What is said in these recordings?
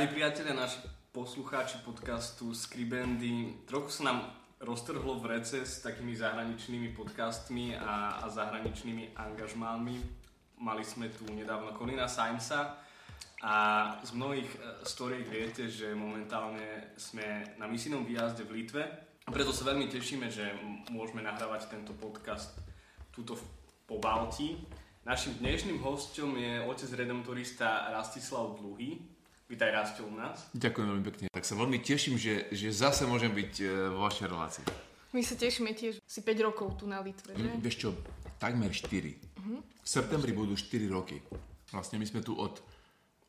Drahí priatelia, naši poslucháči podcastu Skribendy, trochu sa nám roztrhlo v rece s takými zahraničnými podcastmi a, a zahraničnými angažmánmi. Mali sme tu nedávno Colina Sainza a z mnohých e, storiek viete, že momentálne sme na misijnom výjazde v Litve. Preto sa veľmi tešíme, že môžeme nahrávať tento podcast túto po Balti. Našim dnešným hostom je otec redemptorista Rastislav Dluhy. Vítaj Rastio u nás. Ďakujem veľmi pekne. Tak sa veľmi teším, že, že zase môžem byť e, vo vašej relácii. My sa tešíme tiež. Si 5 rokov tu na Litve, že? Vieš čo, takmer 4. Uh-huh. V septembri budú 4 roky. Vlastne my sme tu od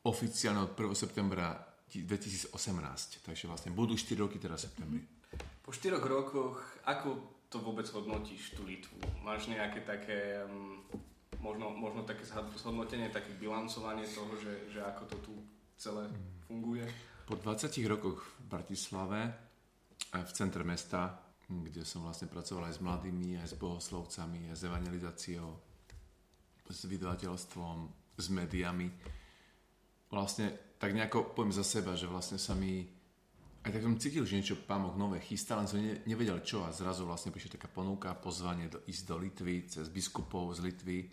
oficiálne od 1. septembra 2018. Takže vlastne budú 4 roky teraz v septembri. Po 4 rokoch, ako to vôbec hodnotíš, tú Litvu? Máš nejaké také, um, možno, možno také zhodnotenie, také bilancovanie toho, že, že ako to tu celé funguje? Po 20 rokoch v Bratislave, v centre mesta, kde som vlastne pracoval aj s mladými, aj s bohoslovcami, aj s evangelizáciou, s vydavateľstvom, s médiami. Vlastne tak nejako poviem za seba, že vlastne sa mi aj tak som cítil, že niečo pán nové chystá, len som nevedel čo a zrazu vlastne prišla taká ponuka, pozvanie do, ísť do Litvy cez biskupov z Litvy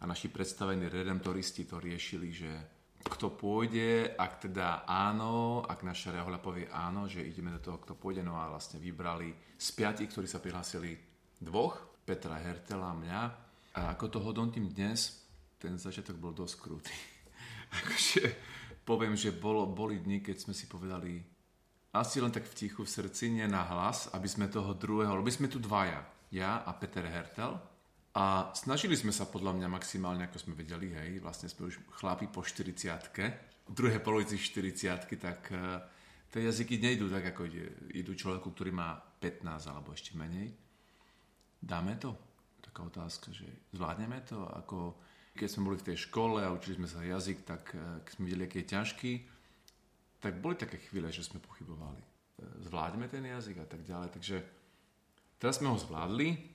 a naši predstavení redemptoristi to riešili, že kto pôjde, ak teda áno, ak naša rehoľa povie áno, že ideme do toho, kto pôjde, no a vlastne vybrali z piatich, ktorí sa prihlásili dvoch, Petra Hertela mňa. A ako to hodnotím dnes, ten začiatok bol dosť krutý. akože poviem, že bolo, boli dni, keď sme si povedali asi len tak v tichu v srdci, nie na hlas, aby sme toho druhého, lebo sme tu dvaja, ja a Peter Hertel, a snažili sme sa podľa mňa maximálne, ako sme vedeli, hej, vlastne sme už chlápi po 40 v druhej polovici 40 tak uh, tie jazyky nejdú tak, ako ide, idú človeku, ktorý má 15 alebo ešte menej. Dáme to? Taká otázka, že zvládneme to? Ako, keď sme boli v tej škole a učili sme sa jazyk, tak uh, keď sme videli, aký je ťažký, tak boli také chvíle, že sme pochybovali. Zvládneme ten jazyk a tak ďalej. Takže teraz sme ho zvládli,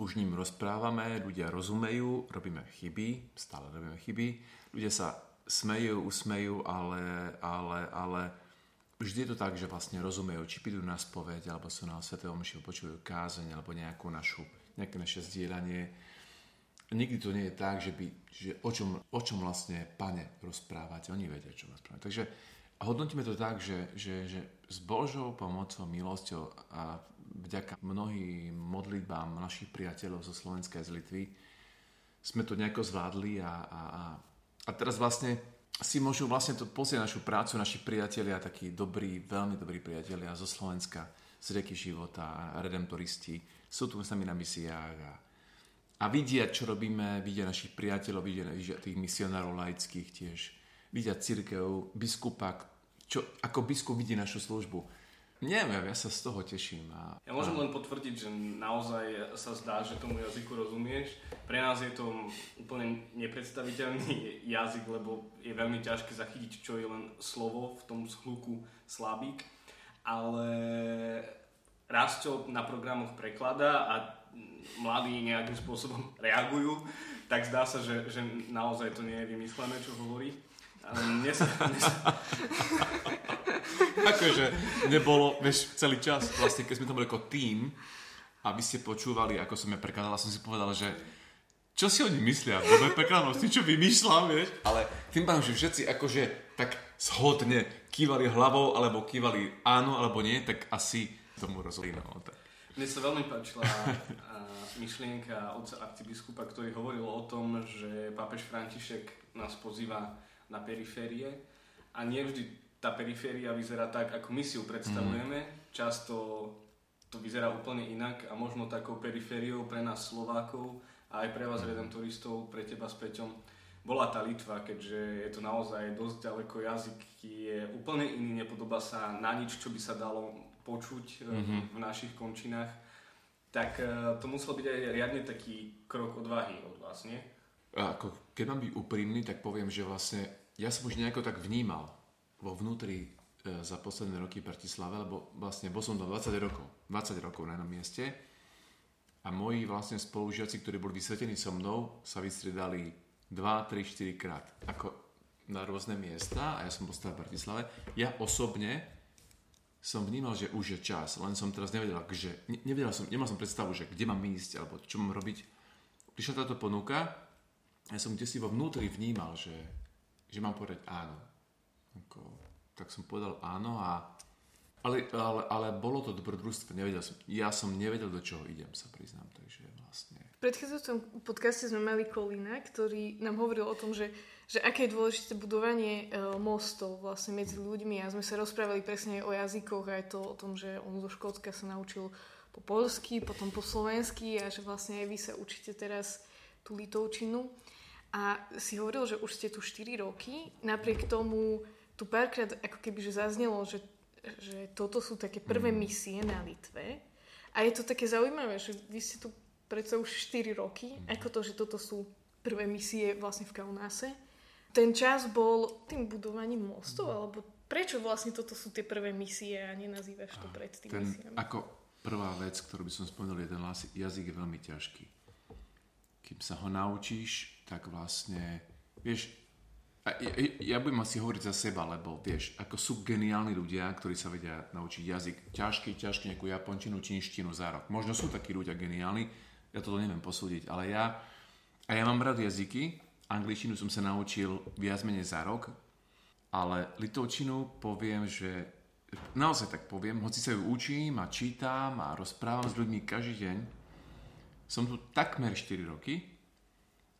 už ním rozprávame, ľudia rozumejú, robíme chyby, stále robíme chyby, ľudia sa smejú, usmejú, ale, ale, ale vždy je to tak, že vlastne rozumejú, či prídu na spoveď, alebo sú na Sv. Omši, počujú kázeň, alebo nejakú našu, nejaké naše zdieľanie. Nikdy to nie je tak, že, by, že o, čom, o čom vlastne pane rozprávate, oni vedia, čo rozprávate. Takže hodnotíme to tak, že, že, že s Božou pomocou, milosťou a vďaka mnohým modlitbám našich priateľov zo Slovenska a z Litvy sme to nejako zvládli a, a, a, a teraz vlastne si môžu vlastne to pozrieť našu prácu, naši priatelia, takí dobrí, veľmi dobrí priatelia zo Slovenska, z rieky života redemptoristi, sú tu s nami na misiách a, a vidia, čo robíme, vidia našich priateľov, vidia, vidia tých misionárov laických tiež, vidia církev, biskupa, čo, ako biskup vidí našu službu Neviem, ja sa z toho teším. A... Ja môžem len potvrdiť, že naozaj sa zdá, že tomu jazyku rozumieš. Pre nás je to úplne nepredstaviteľný jazyk, lebo je veľmi ťažké zachytiť, čo je len slovo v tom zhluku slabík. Ale Rastio na programoch prekladá a mladí nejakým spôsobom reagujú, tak zdá sa, že, že naozaj to nie je vymyslené, čo hovorí. Mne sa, mne sa... akože nebolo, vieš, celý čas, vlastne keď sme to boli ako tým a vy ste počúvali, ako som ja prekladala, som si povedal, že čo si oni myslia, dobre prekladám, si čo vymýšľam, vieš, ale tým pádom, že všetci akože tak shodne kývali hlavou, alebo kývali áno, alebo nie, tak asi tomu. No, tak. Mne sa veľmi páčila myšlienka otca arcibiskupa, ktorý hovoril o tom, že pápež František nás pozýva na periférie a nevždy tá periféria vyzerá tak, ako my si ju predstavujeme. Mm. Často to vyzerá úplne inak a možno takou perifériou pre nás Slovákov a aj pre vás mm. redentoristov, pre teba s Peťom, bola tá Litva, keďže je to naozaj dosť ďaleko jazyk, je úplne iný, nepodobá sa na nič, čo by sa dalo počuť mm-hmm. v našich končinách, tak e, to musel byť aj riadne taký krok odvahy od vás, nie? A ako, keď mám byť úprimný, tak poviem, že vlastne ja som už nejako tak vnímal vo vnútri e, za posledné roky v Bratislave, lebo vlastne bol som tam 20 rokov, 20 rokov na jednom mieste a moji vlastne spolužiaci, ktorí boli vysvetení so mnou, sa vystriedali 2, 3, 4 krát. Ako na rôzne miesta a ja som bol stále v Bratislave. Ja osobne som vnímal, že už je čas, len som teraz nevedel, že, nevedel som, nemal som predstavu, že kde mám ísť alebo čo mám robiť. Prišla táto ponuka ja som kde si vo vnútri vnímal, že, že mám povedať áno. Ako, tak som povedal áno a ale, ale, ale bolo to dobrodružstvo, nevedel som, ja som nevedel, do čoho idem, sa priznám, takže vlastne. V predchádzajúcom podcaste sme mali Kolína, ktorý nám hovoril o tom, že, že aké je dôležité budovanie e, mostov vlastne medzi ľuďmi a sme sa rozprávali presne o jazykoch aj to o tom, že on zo Škótska sa naučil po polsky, potom po slovensky a že vlastne aj vy sa učíte teraz tú litovčinu. A si hovoril, že už ste tu 4 roky, napriek tomu tu párkrát ako keby že zaznelo, že že toto sú také prvé mm. misie na Litve. A je to také zaujímavé, že vy ste tu predsa už 4 roky, mm. ako to, že toto sú prvé misie vlastne v Kaunase. Ten čas bol tým budovaním mostov, mm. alebo prečo vlastne toto sú tie prvé misie a nenazývaš to pred tým ten, misiami? Ako prvá vec, ktorú by som spomenul, je ten jazyk je veľmi ťažký. Kým sa ho naučíš, tak vlastne, vieš, a ja, ja budem asi hovoriť za seba, lebo vieš, ako sú geniálni ľudia, ktorí sa vedia naučiť jazyk ťažký, ťažký, nejakú japončinu, čínštinu za rok. Možno sú takí ľudia geniálni, ja to neviem posúdiť, ale ja, a ja mám rád jazyky, angličtinu som sa naučil viac menej za rok, ale litovčinu poviem, že naozaj tak poviem, hoci sa ju učím a čítam a rozprávam s ľuďmi každý deň, som tu takmer 4 roky,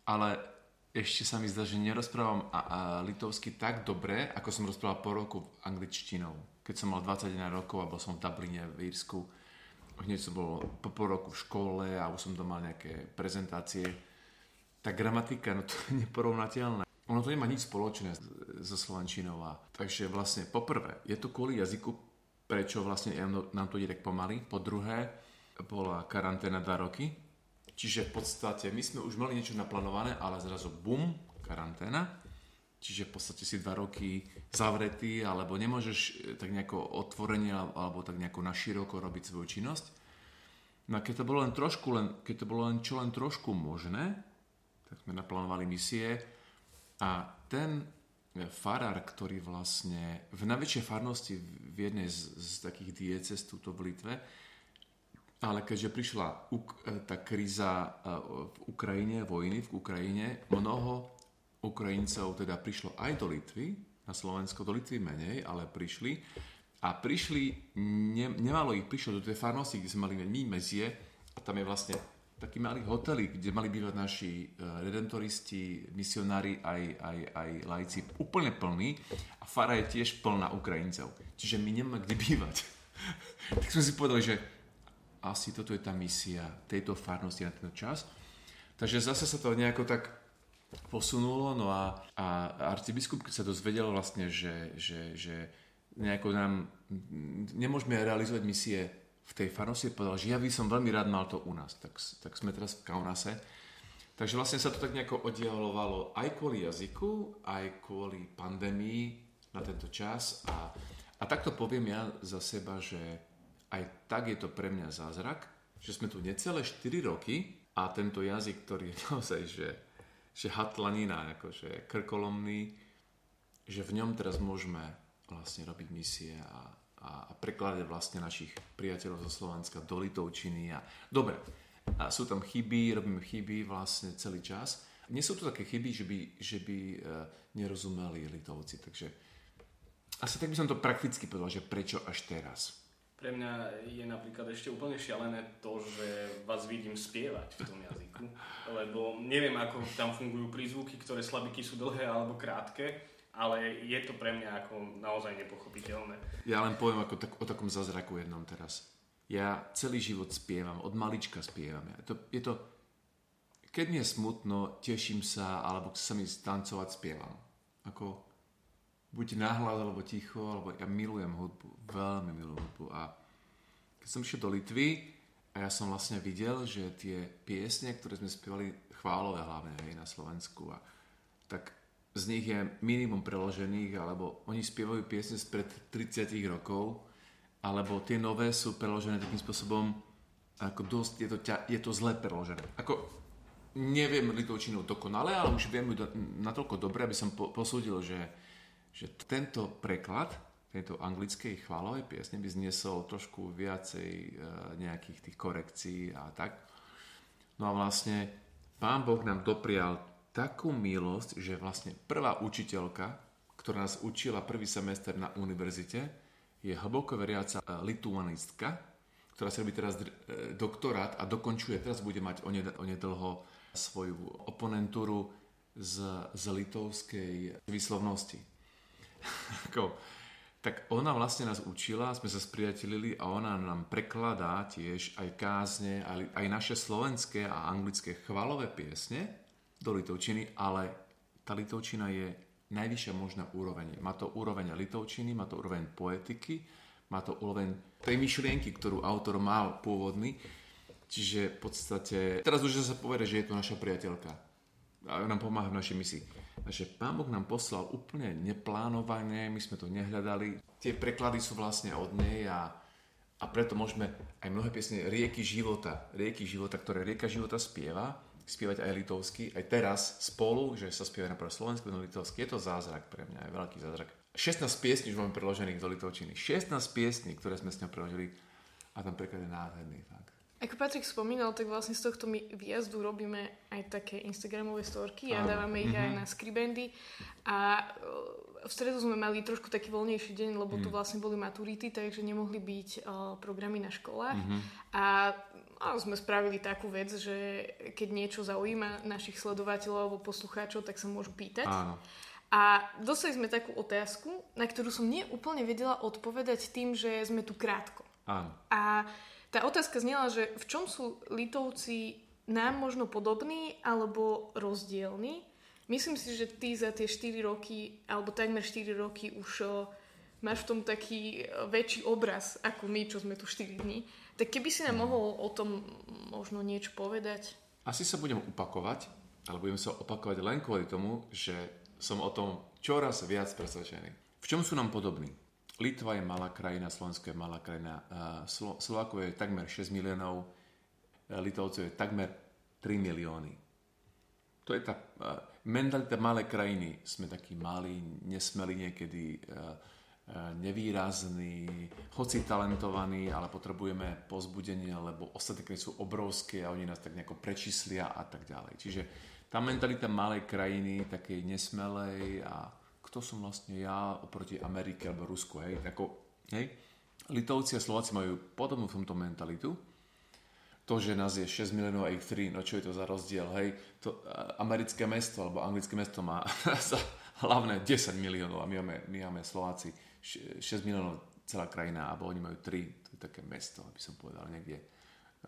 ale ešte sa mi zdá, že nerozprávam a, a litovsky tak dobre, ako som rozprával po roku angličtinou. Keď som mal 21 rokov a bol som v Dubline v Írsku, hneď som bol po pol roku v škole a už som mal nejaké prezentácie. Tá gramatika, no to je neporovnateľné. Ono to nemá nič spoločné so slovenčinou. Takže vlastne poprvé, je to kvôli jazyku, prečo vlastne nám to ide tak pomaly. Po druhé, bola karanténa 2 roky, Čiže v podstate my sme už mali niečo naplánované, ale zrazu bum, karanténa. Čiže v podstate si dva roky zavretý, alebo nemôžeš e, tak nejako otvorenie alebo tak nejako naširoko robiť svoju činnosť. No a keď to bolo len trošku, len, keď to bolo len čo len trošku možné, tak sme naplánovali misie a ten farár, ktorý vlastne v najväčšej farnosti v jednej z, z takých diecest túto v Litve, ale keďže prišla e, tá kríza e, v Ukrajine, vojny v Ukrajine, mnoho Ukrajincov teda prišlo aj do Litvy, na Slovensko do Litvy menej, ale prišli. A prišli, ne, nemalo ich prišlo do tej farnosti, kde sme mali my mezie a tam je vlastne taký malý hotely, kde mali bývať naši e, redentoristi, misionári, aj, aj, aj lajci, úplne plný a fara je tiež plná Ukrajincov. Čiže my nemáme kde bývať. tak sme si povedali, že asi toto je tá misia tejto farnosti na ten čas. Takže zase sa to nejako tak posunulo, no a, a arcibiskup sa dozvedel vlastne, že, že, že nejako nám nemôžeme realizovať misie v tej farnosti, povedal, že ja by som veľmi rád mal to u nás. Tak, tak sme teraz v Kaunase. Takže vlastne sa to tak nejako oddialovalo aj kvôli jazyku, aj kvôli pandémii na tento čas. A, a takto poviem ja za seba, že aj tak je to pre mňa zázrak, že sme tu necelé 4 roky a tento jazyk, ktorý je naozaj, že, že hatlanina, akože krkolomný, že v ňom teraz môžeme vlastne robiť misie a, a, a prekladať vlastne našich priateľov zo Slovenska do Litovčiny. A... Dobre, a sú tam chyby, robíme chyby vlastne celý čas. Nie sú to také chyby, že by, že by e, nerozumeli Litovci, takže asi tak by som to prakticky povedal, že prečo až teraz. Pre mňa je napríklad ešte úplne šialené to, že vás vidím spievať v tom jazyku, lebo neviem, ako tam fungujú prízvuky, ktoré slabiky sú dlhé alebo krátke, ale je to pre mňa ako naozaj nepochopiteľné. Ja len poviem ako tak, o takom zázraku jednom teraz. Ja celý život spievam, od malička spievam. Je to, je to keď mi je smutno, teším sa, alebo sa mi tancovať, spievam. Ako buď nahlas, alebo ticho, alebo ja milujem hudbu, veľmi milujem hudbu. A keď som išiel do Litvy, a ja som vlastne videl, že tie piesne, ktoré sme spievali, chválové hlavne hej, na Slovensku, a tak z nich je minimum preložených, alebo oni spievajú piesne spred 30 rokov, alebo tie nové sú preložené takým spôsobom, ako dosť, je to, ťa, je to zle preložené. Ako neviem litovčinu dokonale, ale už viem ju natoľko dobre, aby som po, posúdil, že, že tento preklad tejto anglickej chválovej piesne by zniesol trošku viacej e, nejakých tých korekcií a tak. No a vlastne Pán Boh nám doprial takú milosť, že vlastne prvá učiteľka, ktorá nás učila prvý semester na univerzite, je hlboko veriaca e, lituanistka, ktorá si robí teraz e, doktorát a dokončuje, teraz bude mať onedlho svoju oponentúru z, z litovskej výslovnosti. tak ona vlastne nás učila, sme sa spriateľili a ona nám prekladá tiež aj kázne, aj, aj naše slovenské a anglické chvalové piesne do litovčiny, ale tá litovčina je najvyššia možná úroveň. Má to úroveň litovčiny, má to úroveň poetiky, má to úroveň tej myšlienky, ktorú autor mal pôvodný Čiže v podstate, teraz už sa povede, že je to naša priateľka. A nám pomáha v našej misii. Takže Pán Boh nám poslal úplne neplánované, my sme to nehľadali. Tie preklady sú vlastne od nej a, a preto môžeme aj mnohé piesne Rieky života, Rieky života, ktoré Rieka života spieva, spievať aj litovsky, aj teraz spolu, že sa spieva napríklad slovensky, no litovsky. Je to zázrak pre mňa, je veľký zázrak. 16 piesní už máme preložených do litovčiny. 16 piesní, ktoré sme s ňou preložili a tam preklad je nádherný. Fakt. Ako Patrik spomínal, tak vlastne z tohto my výjazdu robíme aj také Instagramové storky a dávame ich mm-hmm. aj mhm. na Skribendy. A e, v stredu sme mali trošku taký voľnejší deň, lebo mm. tu vlastne boli maturity, takže nemohli byť uh, programy na školách. Mm-hmm. A a sme spravili takú vec, že keď niečo zaujíma našich sledovateľov alebo poslucháčov, tak sa môžu pýtať. Áno. A dostali sme takú otázku, na ktorú som neúplne vedela odpovedať tým, že sme tu krátko. Áno. A tá otázka znela, že v čom sú Litovci nám možno podobní alebo rozdielni. Myslím si, že ty za tie 4 roky, alebo takmer 4 roky už o, máš v tom taký väčší obraz ako my, čo sme tu 4 dní. Tak keby si nám mohol o tom možno niečo povedať? Asi sa budem opakovať, ale budem sa opakovať len kvôli tomu, že som o tom čoraz viac presvedčený. V čom sú nám podobní? Litva je malá krajina, Slovensko je malá krajina, Slo- Slovákov je takmer 6 miliónov, Litovcov je takmer 3 milióny. To je tá mentalita malej krajiny. Sme takí malí, nesmeli niekedy, nevýrazní, hoci talentovaní, ale potrebujeme pozbudenie, lebo ostatní krajiny sú obrovské a oni nás tak nejako prečíslia a tak ďalej. Čiže tá mentalita malej krajiny, takej nesmelej a kto som vlastne ja oproti Amerike alebo Rusku, hej, ako, hej. Litovci a Slováci majú podobnú v tomto mentalitu. To, že nás je 6 miliónov a ich 3, no čo je to za rozdiel, hej. To americké mesto alebo anglické mesto má hlavné 10 miliónov a my máme, my máme Slováci 6 miliónov celá krajina, alebo oni majú 3, to je také mesto, aby som povedal, niekde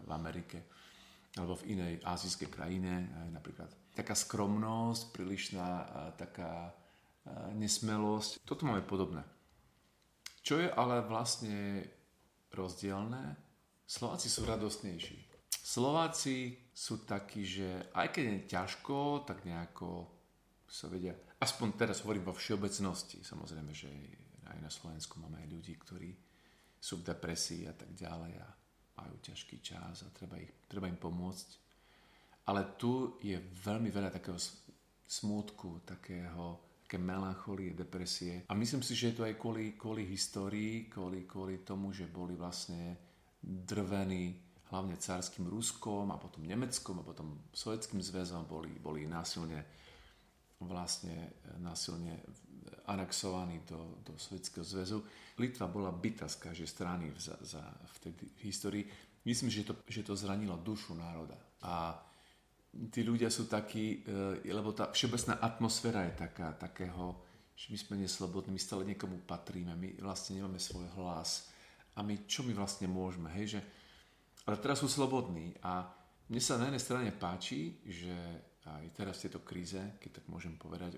v Amerike alebo v inej azijskej krajine, napríklad. Taká skromnosť, prílišná taká nesmelosť. Toto máme podobné. Čo je ale vlastne rozdielne? Slováci sú radostnejší. Slováci sú takí, že aj keď je ťažko, tak nejako sa vedia, aspoň teraz hovorím vo všeobecnosti, samozrejme, že aj na Slovensku máme aj ľudí, ktorí sú v depresii a tak ďalej a majú ťažký čas a treba, ich, treba im pomôcť. Ale tu je veľmi veľa takého smútku, takého také melancholie, depresie. A myslím si, že je to aj kvôli, kvôli histórii, kvôli, kvôli tomu, že boli vlastne drvení hlavne cárským Ruskom a potom Nemeckom a potom Sovietským zväzom boli, boli násilne vlastne násilne anexovaní do, do Sovietskeho zväzu. Litva bola bytá z každej strany v, za, za, v tej histórii. Myslím, že to, že to zranilo dušu národa. A tí ľudia sú takí, e, lebo tá všeobecná atmosféra je taká, takého, že my sme neslobodní, my stále niekomu patríme, my vlastne nemáme svoj hlas a my čo my vlastne môžeme, hej, že ale teraz sú slobodní a Mne sa na jednej strane páči, že aj teraz v tejto kríze, keď tak môžem povedať,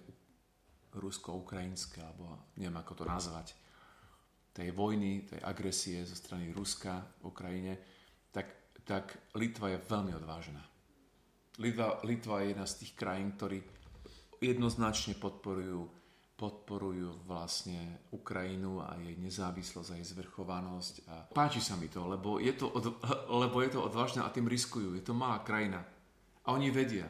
rusko-ukrajinské, alebo neviem ako to nazvať, tej vojny, tej agresie zo strany Ruska v Ukrajine, tak, tak Litva je veľmi odvážna. Litva, Litva je jedna z tých krajín, ktorí jednoznačne podporujú, podporujú vlastne Ukrajinu a jej nezávislosť a jej zvrchovanosť. A páči sa mi to, lebo je to, od, lebo je to odvážne a tým riskujú. Je to malá krajina. A oni vedia,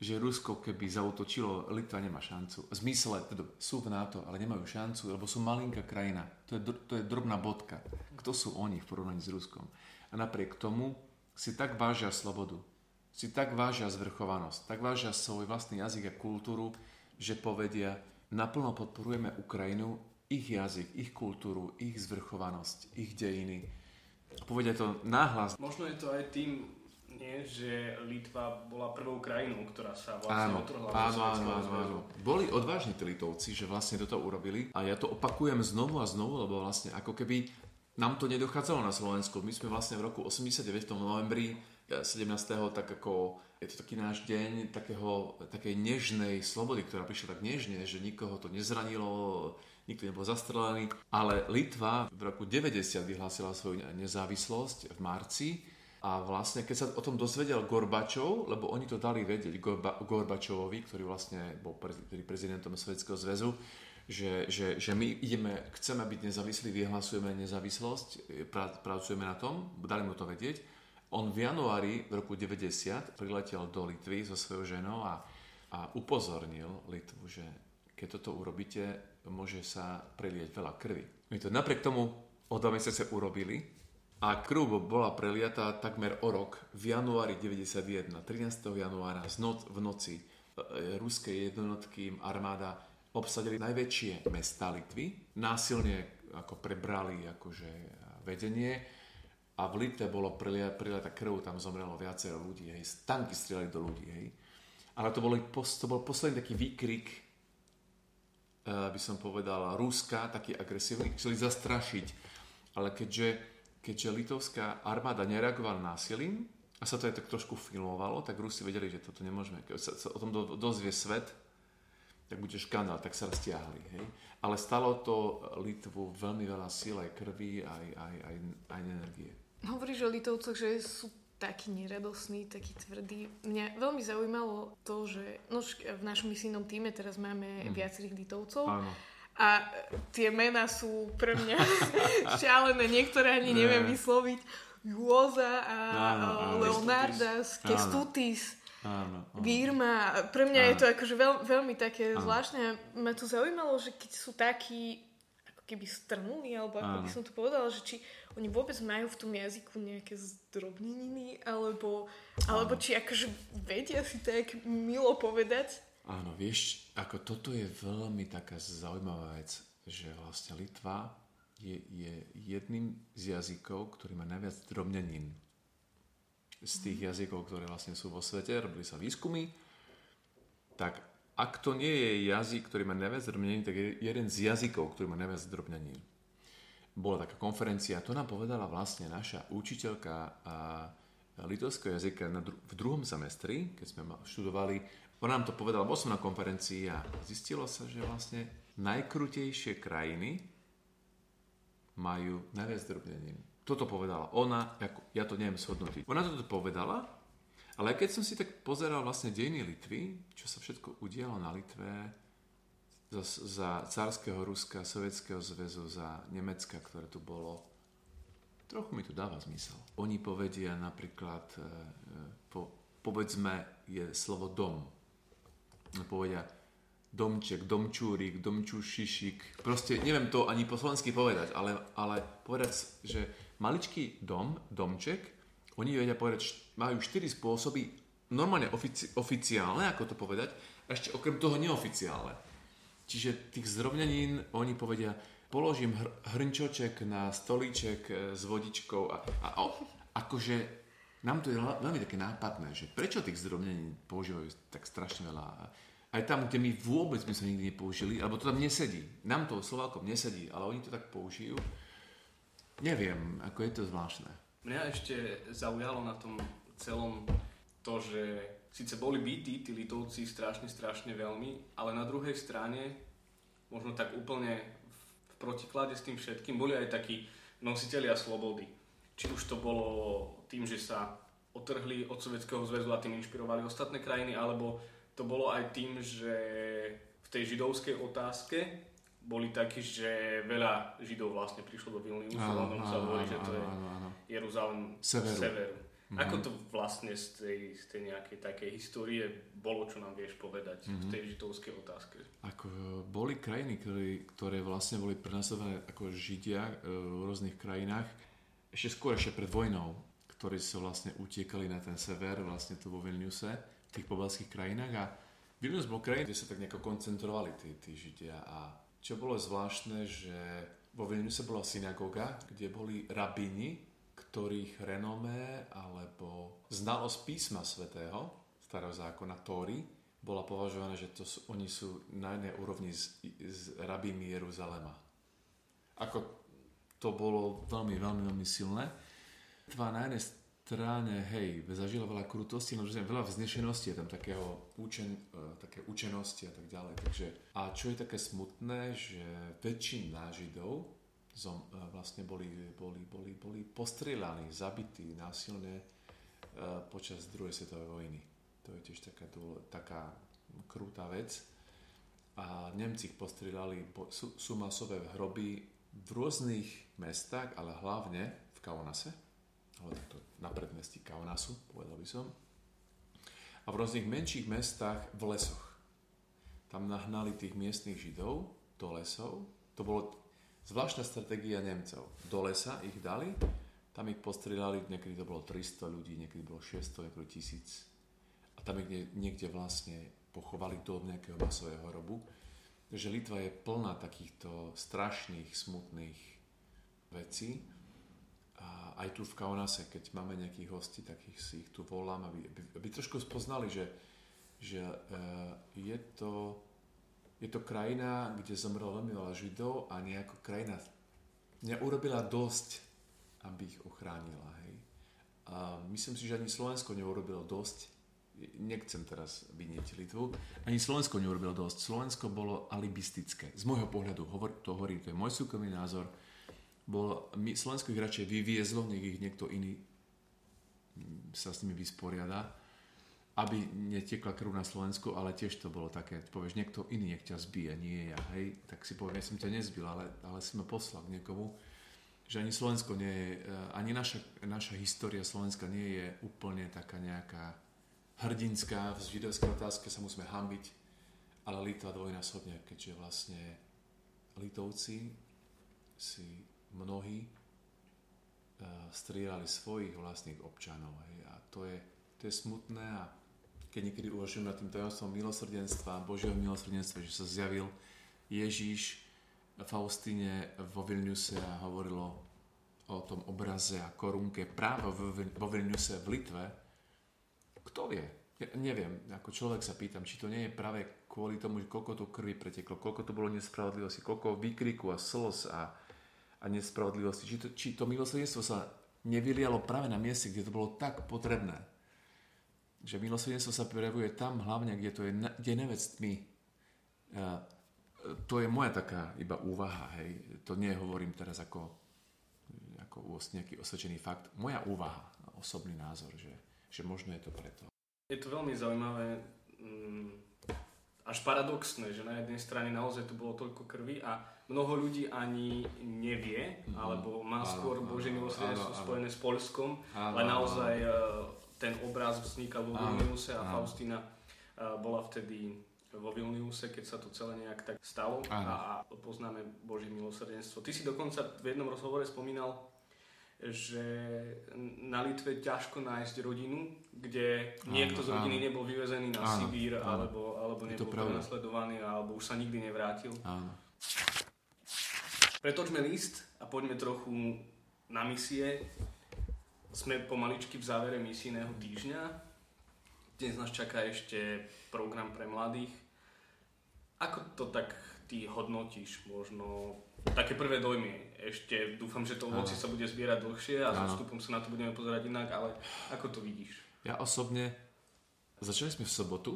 že Rusko keby zautočilo, Litva nemá šancu. V zmysle, teda sú v NATO, ale nemajú šancu, lebo sú malinká krajina. To je, to je drobná bodka. Kto sú oni v porovnaní s Ruskom? A napriek tomu si tak vážia slobodu, si tak vážia zvrchovanosť, tak vážia svoj vlastný jazyk a kultúru, že povedia, naplno podporujeme Ukrajinu, ich jazyk, ich kultúru, ich zvrchovanosť, ich dejiny. Povedia to náhlas. Možno je to aj tým, nie, že Litva bola prvou krajinou, ktorá sa vlastne áno, otrhla áno, áno, áno, áno. Boli odvážni tí Litovci, že vlastne toto urobili a ja to opakujem znovu a znovu, lebo vlastne ako keby nám to nedochádzalo na Slovensku. My sme vlastne v roku 89. novembri 17. tak ako je to taký náš deň takého, takej nežnej slobody, ktorá prišla tak nežne, že nikoho to nezranilo, nikto nebol zastrelený. Ale Litva v roku 90 vyhlásila svoju nezávislosť v marci a vlastne, keď sa o tom dozvedel Gorbačov, lebo oni to dali vedieť Gorba, Gorbačovovi, ktorý vlastne bol pre, prezidentom Sovjetského zväzu, že, že, že my ideme, chceme byť nezávislí, vyhlasujeme nezávislosť, pra, pracujeme na tom, dali mu to vedieť. On v januári v roku 90 priletel do Litvy so svojou ženou a, a upozornil Litvu, že keď toto urobíte, môže sa prelieť veľa krvi. My to napriek tomu o dva mesiace urobili a krv bola preliatá takmer o rok v januári 91, 13. januára z noc, v noci e, ruské jednotky armáda obsadili najväčšie mesta Litvy, násilne ako prebrali akože vedenie a v Litve bolo preliatá krv, tam zomrelo viacero ľudí, hej, tanky strieľali do ľudí, hej. Ale to bol, to bol posledný taký výkrik, e, by som povedal, Ruska, taký agresívny, chceli zastrašiť. Ale keďže keďže litovská armáda nereagovala násilím a sa to aj tak trošku filmovalo, tak Rusi vedeli, že toto nemôžeme. Keď sa, sa o tom do, dozvie svet, tak bude škandál, tak sa roztiahli. Hej? Ale stalo to Litvu veľmi veľa síl, aj krvi, aj, aj, aj, aj energie. Hovoríš o Litovcoch, že sú taký neradosný, taký tvrdý. Mňa veľmi zaujímalo to, že no, v našom misijnom týme teraz máme mm. viacerých Litovcov. Áno a tie mená sú pre mňa šialené, niektoré ani neviem vysloviť. Juoza a áno, áno, Leonardas, Kestutis, áno. Pre mňa áno. je to akože veľ, veľmi také áno. zvláštne. Ma to zaujímalo, že keď sú takí keby strnuli, alebo ako áno. by som to povedala, že či oni vôbec majú v tom jazyku nejaké zdrobneniny, alebo, alebo či akože vedia si tak milo povedať. Áno, vieš, ako toto je veľmi taká zaujímavá vec, že vlastne Litva je, je jedným z jazykov, ktorý má najviac drobnenín z tých mhm. jazykov, ktoré vlastne sú vo svete, robili sa výskumy, tak ak to nie je jazyk, ktorý má najviac drobnenín, tak je jeden z jazykov, ktorý má najviac drobnenín. Bola taká konferencia, to nám povedala vlastne naša učiteľka a litovského jazyka na dru- v druhom semestri, keď sme študovali on nám to povedal, bol som na konferencii a zistilo sa, že vlastne najkrutejšie krajiny majú najviac drobnenín. Toto povedala ona, ako, ja to neviem shodnotiť. Ona toto povedala, ale keď som si tak pozeral vlastne dejiny Litvy, čo sa všetko udialo na Litve za, za cárskeho Ruska, Sovietskeho zväzu, za Nemecka, ktoré tu bolo, trochu mi to dáva zmysel. Oni povedia napríklad, e, e, po, povedzme, je slovo dom povedia domček, domčúrik, domčúšišik. Proste neviem to ani po slovensky povedať, ale, ale povedať, že maličký dom, domček, oni vedia povedať, majú štyri spôsoby, normálne ofici- oficiálne, ako to povedať, a ešte okrem toho neoficiálne. Čiže tých zrobnenín oni povedia, položím hr- hrnčoček na stolíček e, s vodičkou a, a, a akože nám to je veľmi také nápadné, že prečo tých zdrobnení používajú tak strašne veľa. Aj tam, kde my vôbec sme nikdy nepoužili, alebo to tam nesedí. Nám to Slovákom nesedí, ale oni to tak použijú. Neviem, ako je to zvláštne. Mňa ešte zaujalo na tom celom to, že síce boli bytí tí Litovci strašne, strašne veľmi, ale na druhej strane, možno tak úplne v protiklade s tým všetkým, boli aj takí nositeľia slobody. Či už to bolo tým, že sa otrhli od Sovietskeho zväzu a tým inšpirovali ostatné krajiny, alebo to bolo aj tým, že v tej židovskej otázke boli takí, že veľa Židov vlastne prišlo do Vilniusu, London sa hovorí, že to je Jeruzalem severu. severu. Mm-hmm. Ako to vlastne z tej, z tej nejakej takej histórie bolo, čo nám vieš povedať mm-hmm. v mhm. tej židovskej otázke? Ako e, boli krajiny, ktoré, ktoré vlastne boli prenasledované ako Židia e, v rôznych krajinách, ešte skôr, ešte pred vojnou, ktorí sa vlastne utiekali na ten sever, vlastne tu vo Vilniuse, v tých pobalských krajinách a Vilnius bol krajín, kde sa tak nejako koncentrovali tí, tí Židia a čo bolo zvláštne, že vo Vilniuse bola synagóga, kde boli rabíni, ktorých renomé alebo znalosť písma svätého, starého zákona, Tóry, bola považovaná, že to sú, oni sú na jednej úrovni s, s rabími Jeruzalema. Ako to bolo veľmi, veľmi, veľmi silné. Tvá na jednej strane, hej, zažila veľa krutosti, no veľa vznešenosti je tam takého učen, uh, také učenosti a tak ďalej. Takže, a čo je také smutné, že väčšina Židov zom, uh, vlastne boli, boli, boli, boli postrieľaní, zabití násilne uh, počas druhej svetovej vojny. To je tiež taká, taká krutá vec. A Nemci postrieľali, sú, sú masové hroby v rôznych mestách, ale hlavne v Kaunase ale takto na predmestí Kaunasu, povedal by som. A v rôznych menších mestách v lesoch. Tam nahnali tých miestnych židov do lesov. To bolo zvláštna stratégia Nemcov. Do lesa ich dali, tam ich postrieľali, niekedy to bolo 300 ľudí, niekedy bolo 600, niekedy 1000. A tam ich niekde vlastne pochovali do nejakého masového hrobu. Takže Litva je plná takýchto strašných, smutných vecí aj tu v Kaunase, keď máme nejakých hostí, tak ich si ich tu volám, aby, aby, aby trošku spoznali, že, že uh, je, to, je to krajina, kde zomrelo veľmi veľa Židov a nejako krajina neurobila dosť, aby ich ochránila. Hej. A myslím si, že ani Slovensko neurobilo dosť, nechcem teraz vynieť Litvu, ani Slovensko neurobilo dosť. Slovensko bolo alibistické. Z môjho pohľadu, hovor, to hovorí, to je môj súkromný názor, bol, my, Slovensko ich radšej vyviezlo, nech ich niekto iný sa s nimi vysporiada, aby netekla krv na Slovensku, ale tiež to bolo také, povieš, niekto iný nech ťa zbije, nie ja, hej, tak si poviem, ja som ťa nezbil, ale, ale si ma poslal k niekomu, že ani Slovensko nie je, eh, ani naša, naša história Slovenska nie je úplne taká nejaká hrdinská, v židovskej otázke sa musíme hambiť, ale Litva dvojnásobne, keďže vlastne Litovci si mnohí uh, strieľali svojich vlastných občanov. Hej. A to je, to je smutné a keď niekedy uvažujem nad tým tajomstvom milosrdenstva, Božieho milosrdenstva, že sa zjavil Ježíš Faustine vo Vilniuse a hovorilo o tom obraze a korunke práve vo Vilniuse v Litve, kto vie? Ja neviem, ako človek sa pýtam, či to nie je práve kvôli tomu, že koľko tu krvi preteklo, koľko tu bolo nespravodlivosti, koľko výkriku a slz a, a nespravodlivosti. Či to, či to milosrdenstvo sa nevylialo práve na mieste, kde to bolo tak potrebné. Že milosrdenstvo sa prejavuje tam hlavne, kde to je, kde nebec tmy. A to je moja taká iba úvaha, hej. To nie hovorím teraz ako, ako nejaký osvedčený fakt. Moja úvaha, osobný názor, že, že možno je to preto. Je to veľmi zaujímavé, mm, až paradoxné, že na jednej strane naozaj to bolo toľko krvi a mnoho ľudí ani nevie, mm-hmm. alebo má skôr Božie milosrdenstvo spojené s Polskom, áno, ale naozaj áno. E, ten obraz vznikal vo Vilniuse a Faustina e, bola vtedy vo Vilniuse, keď sa to celé nejak tak stalo a, a poznáme Božie milosrdenstvo. Ty si dokonca v jednom rozhovore spomínal, že na Litve ťažko nájsť rodinu, kde niekto áno, z rodiny áno. nebol vyvezený na áno, Sibír, áno. alebo, alebo nebol prenasledovaný, alebo už sa nikdy nevrátil. Áno. Pretočme list a poďme trochu na misie. Sme pomaličky v závere misijného týždňa. Dnes nás čaká ešte program pre mladých. Ako to tak ty hodnotíš možno také prvé dojmy? Ešte dúfam, že to ovoci sa bude zbierať dlhšie a s sa na to budeme pozerať inak, ale ako to vidíš? Ja osobne, začali sme v sobotu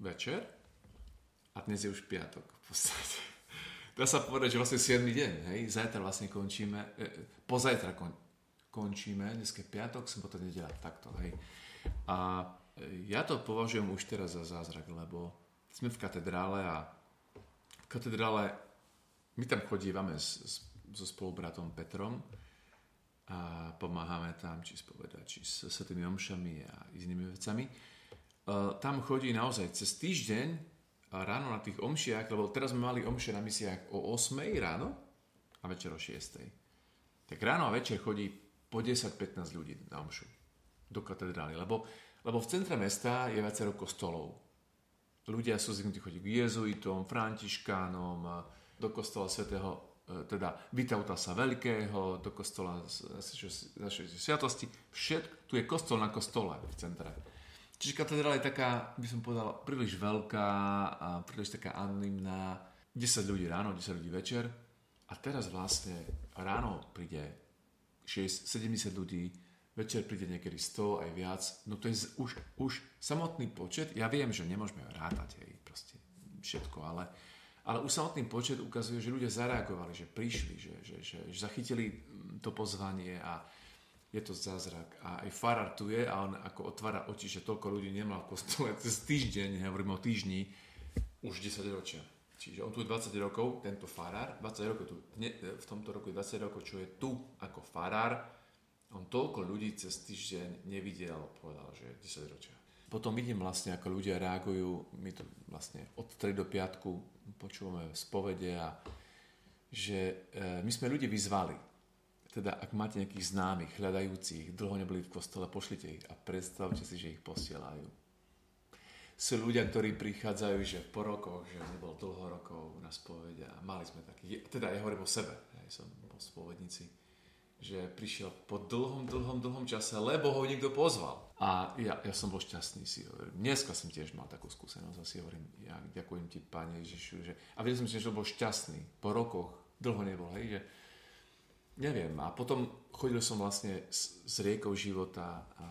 večer a dnes je už piatok v podstate. Dá sa povedať, že vlastne 7. deň, hej, zajtra vlastne končíme, e, pozajtra kon, končíme, dnes je piatok, som potom nedela, takto, hej. A ja to považujem už teraz za zázrak, lebo sme v katedrále a katedrále my tam chodívame s, s, so spolubratom Petrom a pomáhame tam či spovedať, či s svetými omšami a inými vecami. Uh, tam chodí naozaj cez týždeň ráno na tých omšiach, lebo teraz sme mali omše na misiách o 8 ráno a večer o 6. Tak ráno a večer chodí po 10-15 ľudí na omšu do katedrály, lebo, lebo v centre mesta je viacero kostolov. Ľudia sú zvyknutí chodiť k jezuitom, františkánom, do kostola svätého E, teda Vitautasa Veľkého, do kostola našej sviatosti. Všet, tu je kostol na kostole v centre. Čiže katedrála je taká, by som povedal, príliš veľká a príliš taká anonimná. 10 ľudí ráno, 10 ľudí večer. A teraz vlastne ráno príde 6, 70 ľudí, večer príde niekedy 100 aj viac. No to je už, už samotný počet. Ja viem, že nemôžeme rátať aj proste všetko, ale ale už samotný počet ukazuje, že ľudia zareagovali, že prišli, že, že, že, že zachytili to pozvanie a je to zázrak. A aj farár tu je a on ako otvára oči, že toľko ľudí nemá v kostole cez týždeň, hovorím o týždni, už 10 ročia. Čiže on tu je 20 rokov, tento farár, 20 rokov tu, v tomto roku je 20 rokov, čo je tu ako farár, on toľko ľudí cez týždeň nevidel, povedal, že 10 ročia. Potom vidím vlastne, ako ľudia reagujú, my to vlastne od 3 do 5 počúvame spovede a že e, my sme ľudí vyzvali. Teda ak máte nejakých známych, hľadajúcich, dlho neboli v kostole, pošlite ich a predstavte si, že ich posielajú. Sú ľudia, ktorí prichádzajú, že po rokoch, že nebol dlho rokov na spovede a mali sme takých, teda ja hovorím o sebe, ja som bol spovedníci, že prišiel po dlhom, dlhom, dlhom čase, lebo ho niekto pozval. A ja, ja som bol šťastný, si hovorím. Dneska som tiež mal takú skúsenosť a si hovorím, ja ďakujem ti, Pane Ježišu, že... A vedel som že bol šťastný. Po rokoch, dlho nebol, hej, že... Neviem. A potom chodil som vlastne s, s riekou života a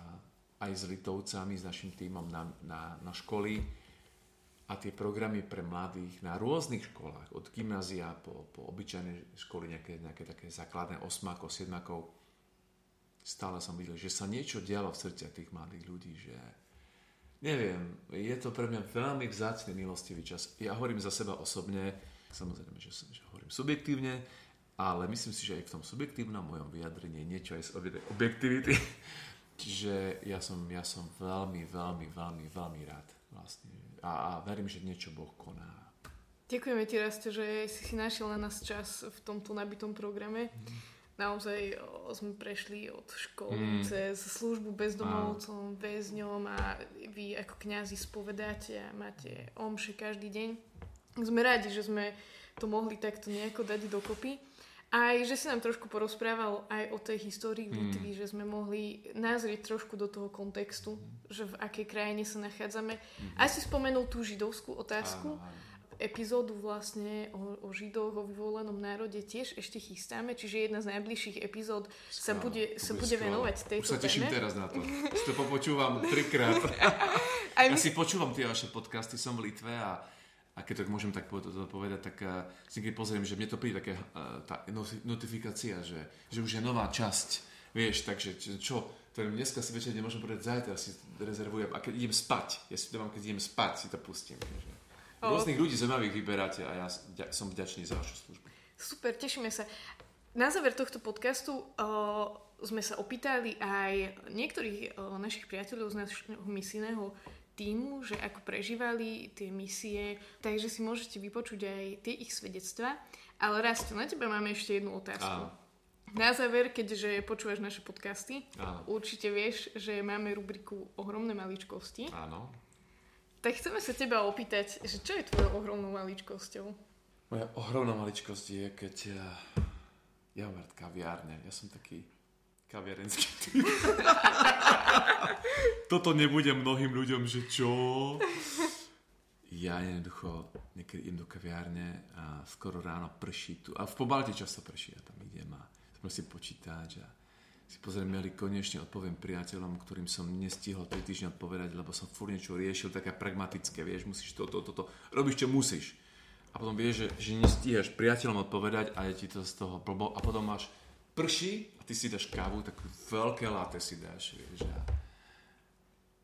aj s Litovcami, s našim týmom na, na, na školy a tie programy pre mladých na rôznych školách, od gymnázia po, po obyčajné školy, nejaké, nejaké také základné osmákov, siedmakov, stále som videl, že sa niečo dialo v srdciach tých mladých ľudí, že neviem, je to pre mňa veľmi vzácný milostivý čas. Ja hovorím za seba osobne, samozrejme, že, že hovorím subjektívne, ale myslím si, že aj v tom subjektívnom mojom vyjadrení je niečo aj z objektivity. Čiže ja som, ja som veľmi, veľmi, veľmi, veľmi rád vlastne a, a verím, že niečo Boh koná. Ďakujeme ti, Rasto, že si si našiel na nás čas v tomto nabitom programe. Mm. Naozaj o, sme prešli od školy mm. cez službu bezdomovcom, väzňom a vy ako kňazi spovedáte a máte omše každý deň. Sme radi, že sme to mohli takto nejako dať dokopy. Aj, že si nám trošku porozprával aj o tej histórii Litvy, mm. že sme mohli nazrieť trošku do toho kontextu, mm. že v akej krajine sa nachádzame. Mm. Aj si spomenul tú židovskú otázku. Áno. Epizódu vlastne o, o židoch, o vyvolenom národe tiež ešte chystáme, čiže jedna z najbližších epizód sa bude, sa bude venovať tejto Už sa teším téme. teraz na to. Si to popočúvam trikrát. ja si počúvam tie vaše podcasty, som v Litve a a keď to môžem tak povedať, tak uh, si keď pozriem, že mne to príde také uh, tá notifikácia, že, že už je nová časť, vieš, takže čo, to dneska si večer nemôžem povedať, zajtra si rezervujem a keď idem spať, ja si to mám, keď idem spať, si to pustím. Že. Rôznych ľudí zaujímavých vyberáte a ja som vďačný za vašu službu. Super, tešíme sa. Na záver tohto podcastu uh, sme sa opýtali aj niektorých uh, našich priateľov z našho misijného týmu, že ako prežívali tie misie, takže si môžete vypočuť aj tie ich svedectva. Ale raz na teba máme ešte jednu otázku. Áno. Na záver, keďže počúvaš naše podcasty, Áno. určite vieš, že máme rubriku Ohromné maličkosti. Áno. Tak chceme sa teba opýtať, že čo je tvojou ohromnou maličkosťou? Moja ohromná maličkosť je, keď ja, ja mám rád kaviárne. Ja som taký kaviarenský typ. Toto nebude mnohým ľuďom, že čo? Ja jednoducho niekedy idem do kaviárne a skoro ráno prší tu. A v Pobalte často prší, ja tam idem a musím počítať a si pozriem maily, konečne odpoviem priateľom, ktorým som nestihol 3 týždne odpovedať, lebo som furt niečo riešil, také pragmatické, vieš, musíš toto, toto, to, robíš čo musíš. A potom vieš, že, že nestíhaš priateľom odpovedať a je ti to z toho blbo. A potom máš prší a ty si dáš kávu, tak veľké láte si dáš, vieš. A,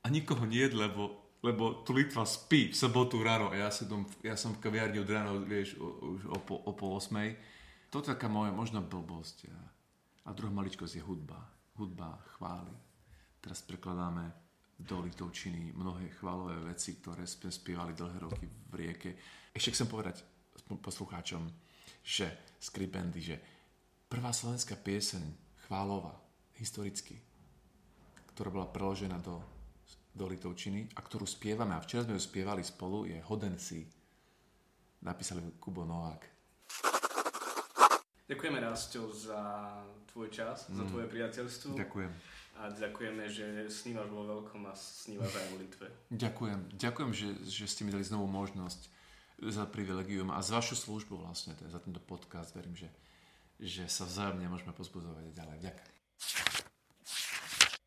a nikoho nie, lebo, lebo tu Litva spí v sobotu ráno a ja, som, ja som v kaviarni od ráno, vieš, už o, o, o pol osmej. To je taká moja možná blbosť. A, a druhá maličkosť je hudba. Hudba chváli. Teraz prekladáme do Litovčiny mnohé chválové veci, ktoré sme spievali dlhé roky v rieke. Ešte chcem povedať poslucháčom, že Skribendy, že prvá slovenská pieseň chválová, historicky, ktorá bola preložená do, do Litovčiny a ktorú spievame, a včera sme ju spievali spolu, je Hodensi. Napísali Kubo Novák. Ďakujeme, Rásťo, za tvoj čas, mm. za tvoje priateľstvo. Ďakujem. A ďakujeme, že snívaš vo veľkom a snívaš aj v Litve. Ďakujem. Ďakujem, že, že ste mi dali znovu možnosť za privilegium a za vašu službu vlastne, za tento podcast. Verím, že, že sa vzájomne môžeme pozbudzovať ďalej. Ďakujem.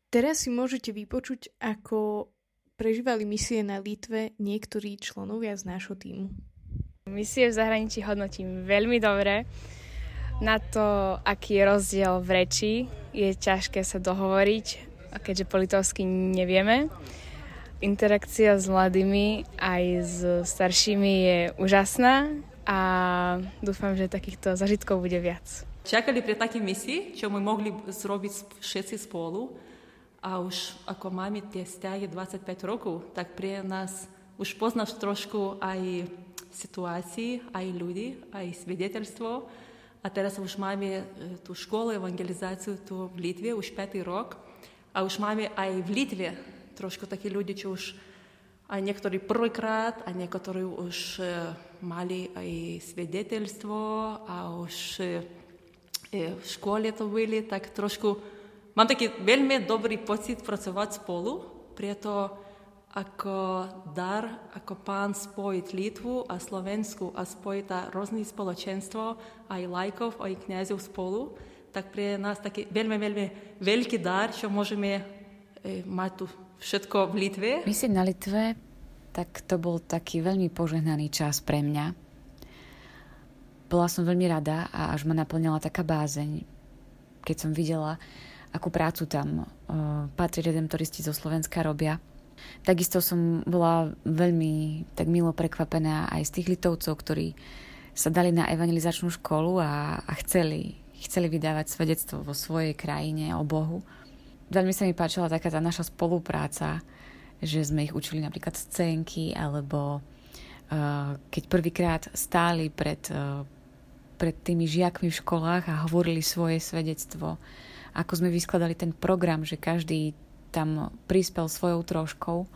Teraz si môžete vypočuť, ako prežívali misie na Litve niektorí členovia z nášho týmu. Misie v zahraničí hodnotím veľmi dobre na to, aký je rozdiel v reči, je ťažké sa dohovoriť, keďže po litovsky nevieme. Interakcia s mladými aj s staršími je úžasná a dúfam, že takýchto zažitkov bude viac. Čakali pri takej misii, čo my mohli zrobiť všetci spolu. A už ako máme tie vzťahy 25 rokov, tak pre nás už poznáš trošku aj situácii, aj ľudí, aj svediteľstvo a teraz už máme tú školu evangelizáciu tu v Litve už 5 rok. A už máme aj v Litve trošku takí ľudí, čo už aj niektorí prvýkrát, a niektorí už mali aj svedectvo a už v škole to byli, tak trošku mám taký veľmi dobrý pocit pracovať spolu, preto ako dar, ako pán spojiť Litvu a Slovensku a spojiť rôzne spoločenstvo, aj lajkov, aj kniazov spolu, tak pre nás taký veľmi, veľmi veľký dar, čo môžeme e, mať tu všetko v Litve. Myslím na Litve, tak to bol taký veľmi požehnaný čas pre mňa. Bola som veľmi rada a až ma naplňala taká bázeň, keď som videla, akú prácu tam uh, patrí redemptoristi zo Slovenska robia Takisto som bola veľmi tak milo prekvapená aj z tých litovcov, ktorí sa dali na evangelizačnú školu a, a chceli, chceli vydávať svedectvo vo svojej krajine o Bohu. Veľmi sa mi páčila taká tá naša spolupráca, že sme ich učili napríklad scénky, alebo uh, keď prvýkrát stáli pred, uh, pred tými žiakmi v školách a hovorili svoje svedectvo, ako sme vyskladali ten program, že každý tam prispel svojou troškou.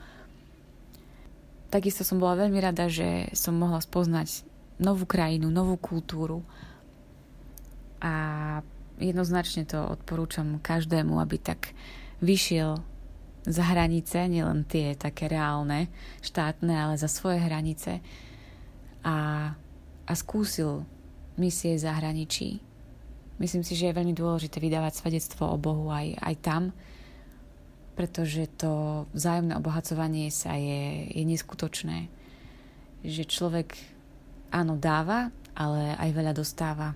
Takisto som bola veľmi rada, že som mohla spoznať novú krajinu, novú kultúru a jednoznačne to odporúčam každému, aby tak vyšiel za hranice, nielen tie také reálne, štátne, ale za svoje hranice a, a skúsil misie zahraničí. Myslím si, že je veľmi dôležité vydávať svedectvo o Bohu aj, aj tam, pretože to vzájomné obohacovanie sa je, je neskutočné. Že človek áno dáva, ale aj veľa dostáva.